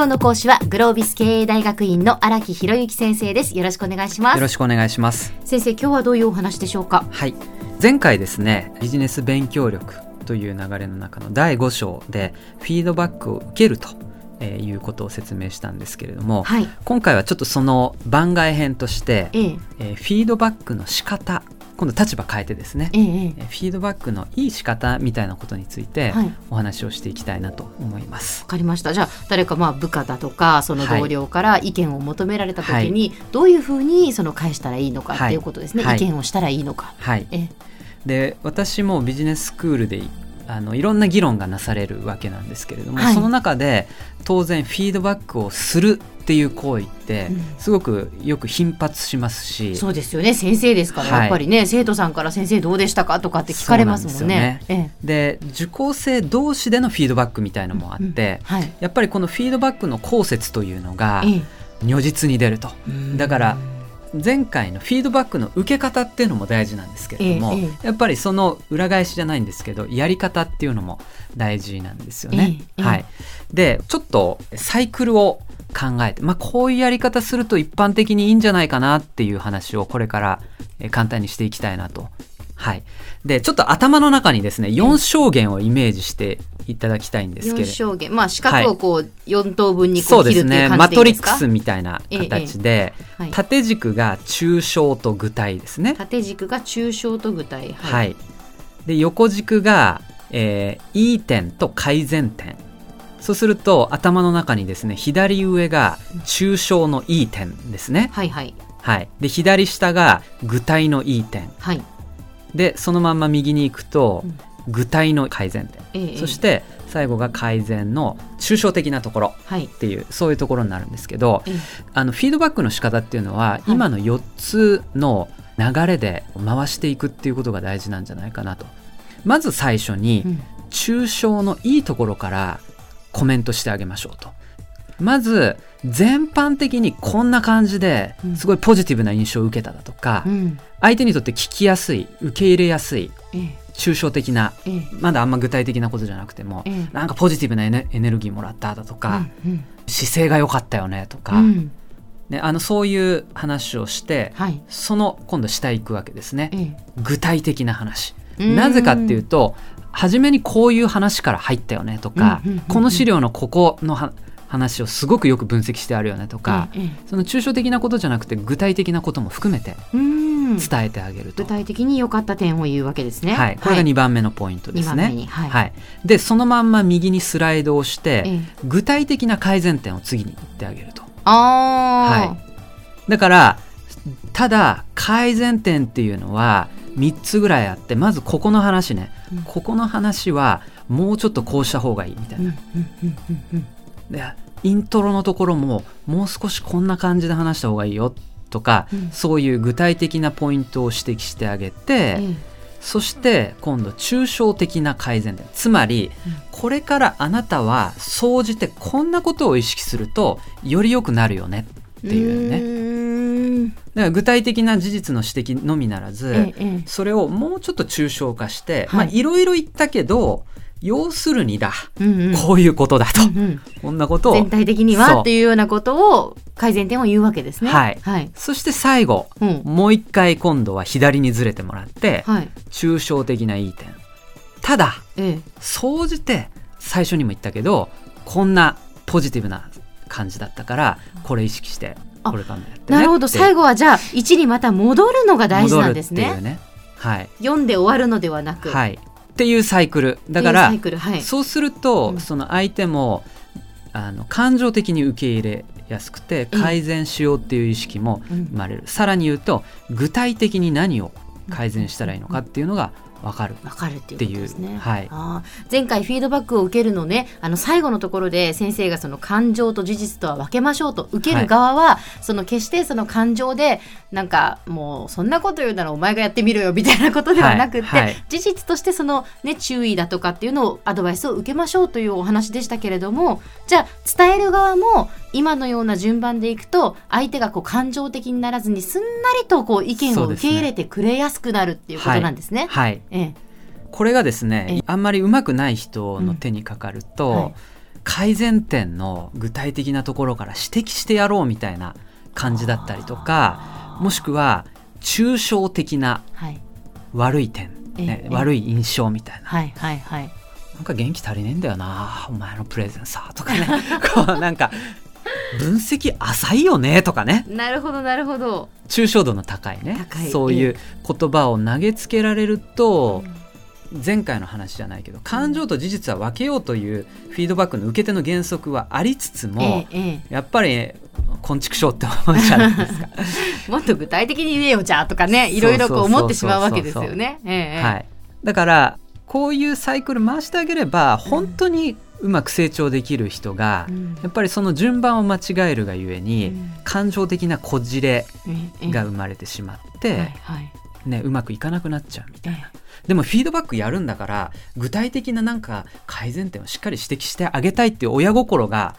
今日の講師はグロービス経営大学院の荒木博之先生です。よろしくお願いします。よろしくお願いします。先生今日はどういうお話でしょうか？はい。前回ですねビジネス勉強力という流れの中の第5章でフィードバックを受けるとえー、いうことを説明したんですけれども、はい、今回はちょっとその番外編として、ええ。えー、フィードバックの仕方今度立場変えてですね、ええ、フィードバックのいい仕方みたいなことについてお話をしていきたいなと思います。わ、はい、かりました。じゃあ誰かまあ部下だとかその同僚から意見を求められた時に、どういうふうにその返したらいいのかっていうことですね。はい、意見をしたらいいのか。はい。えで私もビジネススクールであのいろんな議論がなされるわけなんですけれども、はい、その中で当然フィードバックをするっていう行為ってすごくよく頻発しますし、うん、そうですよね。先生ですから、やっぱりね生徒さんから「先生どうでしたか?」とかって聞かれますもんね。で、ね。受講生同士でのフィードバックみたいのもあって、うん。はい、やっぱりこのフィードバックの公説というのが如実に出ると。だから前回のフィードバックの受け方っていうのも大事なんですけれども、ええ、やっぱりその裏返しじゃないんですけどやり方っていうのも大事なんですよね。え、はい、でちょっとサイクルを考えて、まあ、こういうやり方すると一般的にいいんじゃないかなっていう話をこれから簡単にしていきたいなと。はい。で、ちょっと頭の中にですね、4象限をイメージしていただきたいんですけれど。4象限。まあ、四角をこう、4等分にこう切るっていう感じですか、ね、マトリックスみたいな形で、ええはい、縦軸が抽象と具体ですね。縦軸が抽象と具体。はい。はい、で、横軸が、えー、いい点と改善点。そうすると頭の中にですね左上が抽象のいい点ですね。はいはい。はい、で左下が具体のいい点。はい、でそのまんま右に行くと、具体の改善点、そして最後が改善の抽象的なところっていう、はい、そういうところになるんですけど、あのフィードバックの仕方っていうのは、今の4つの流れで回していくっていうことが大事なんじゃないかなと。まず最初に、抽象のいいところからコメントしてあげましょうと。まず全般的にこんな感じですごいポジティブな印象を受けただとか、うん、相手にとって聞きやすい受け入れやすい、抽象的な、まだあんま具体的なことじゃなくても、なんかポジティブなエネルギーもらっただとか、うんうん、姿勢が良かったよねとか、うん、ね、あのそういう話をして、はい、その今度下行くわけですね、具体的な話。なぜかっていうと初めにこういう話から入ったよねとか、この資料のここの話をすごくよく分析してあるよねとか、その抽象的なことじゃなくて具体的なことも含めて伝えてあげると、具体的に良かった点を言うわけですね。はい、これが2番目のポイントですね。はい、はい、でそのまんま右にスライドをして、具体的な改善点を次に言ってあげると。あはい、だからただ改善点っていうのは3つぐらいあってまずここの話ね、うん、ここの話はもうちょっとこうした方がいいみたいな。でイントロのところももう少しこんな感じで話した方がいいよとか、うん、そういう具体的なポイントを指摘してあげて、うん、そして今度抽象的な改善点。つまり、うん、これからあなたは総じてこんなことを意識するとより良くなるよねっていうね。だから具体的な事実の指摘のみならず、ええ、それをもうちょっと抽象化して、はい、まあいろいろ言ったけど要するにだ、うんうん、こういうことだと、うんうん、こんなことを。全体的にはっていうようなことを改善点を言うわけですね。はい。はい、そして最後、うん、もう一回今度は左にずれてもらって、はい、抽象的ないい点。ただ、ええ、総じて最初にも言ったけどこんなポジティブな感じだったからこれ意識してこれからやって、ね、なるほど。最後はじゃあ1にまた戻るのが大事なんですね。ね。はい、読んで終わるのではなく、はい、っていうサイクル。だから、はい、そうすると、うん、その相手もあの感情的に受け入れやすくて改善しようっていう意識も生まれる、うん、さらに言うと具体的に何を改善したらいいのかっていうのが分かる。分かるっていうですね。はい、あ前回フィードバックを受けるのねあの最後のところで先生がその感情と事実とは分けましょうと受ける側は、はい、その決してその感情でなんかもうそんなこと言うならお前がやってみろよみたいなことではなくて、はい。はい、事実としてそのね注意だとかっていうのをアドバイスを受けましょうというお話でしたけれどもじゃあ伝える側も今のような順番でいくと相手がこう感情的にならずにすんなりとこう意見を受け入れてくれやすくなるっていうことなんですね。はい、ええ、これがですねあんまりうまくない人の手にかかると、うんはい、改善点の具体的なところから指摘してやろうみたいな感じだったりとかもしくは抽象的な悪い点、はいね、悪い印象みたいな、はいはいはい、なんか元気足りねえんだよなお前のプレゼンさとかね。こうなんか分析浅いよねとかね。なるほどなるほど。抽象度の高いね。そういう言葉を投げつけられると、前回の話じゃないけど感情と事実は分けようというフィードバックの受け手の原則はありつつも、やっぱり昆虫症って思うじゃないですか。もっと具体的に言えよじゃあとかねいろいろこう思ってしまうわけですよね。はい、だからこういうサイクル回してあげれば本当にうまく成長できる人が、うん、やっぱりその順番を間違えるがゆえに、うん、感情的なこじれが生まれてしまって、ね、うまくいかなくなっちゃうみたいな。でもフィードバックやるんだから具体的ななんか改善点をしっかり指摘してあげたいっていう親心が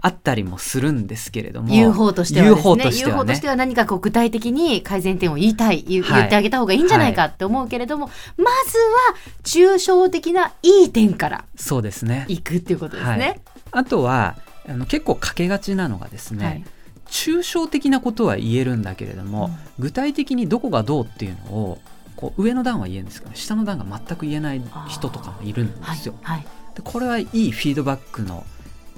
あったりもするんですけれども、はいはい、UFO としてはですね。UFO としては、ね、としては何かこう具体的に改善点を言いたい言ってあげた方がいいんじゃないかって思うけれども、はい、まずは抽象的ないい点からそうですね。いくっていうことですね。あとはあの結構かけがちなのがですね、抽象的なことは言えるんだけれども、うん、具体的にどこがどうっていうのをこう上の段は言えるんですけど下の段が全く言えない人とかもいるんですよ。はいはい、でこれはいいフィードバックの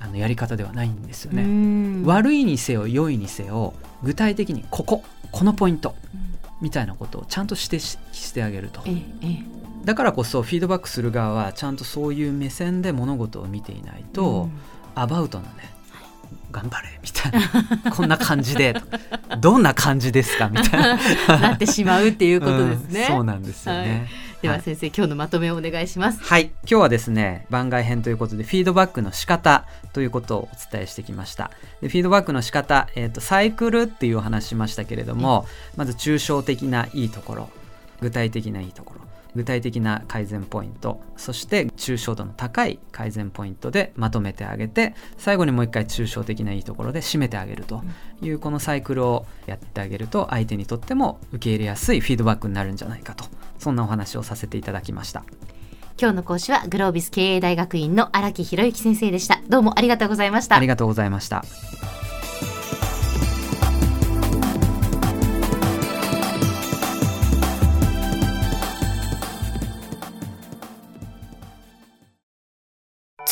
あのやり方ではないんですよね。悪いにせよ良いにせよ具体的にこここのポイントみたいなことをちゃんとしてしてあげると。だからこそフィードバックする側はちゃんとそういう目線で物事を見ていないと、アバウトなね頑張れみたいな。こんな感じで。どんな感じですかみたいな。なってしまうっていうことですね、うん、そうなんですよね、はい。では先生、はい、今日のまとめをお願いします。はい。今日はですね番外編ということでフィードバックの仕方ということをお伝えしてきました。でフィードバックの仕方、えーと、サイクルっていうお話しましたけれども、まず抽象的ないいところ具体的ないいところ具体的な改善ポイントそして抽象度の高い改善ポイントでまとめてあげて最後にもう一回抽象的ないいところで締めてあげるというこのサイクルをやってあげると相手にとっても受け入れやすいフィードバックになるんじゃないかと。そんなお話をさせていただきました。今日の講師はグロービス経営大学院の荒木博之先生でした。どうもありがとうございました。ありがとうございました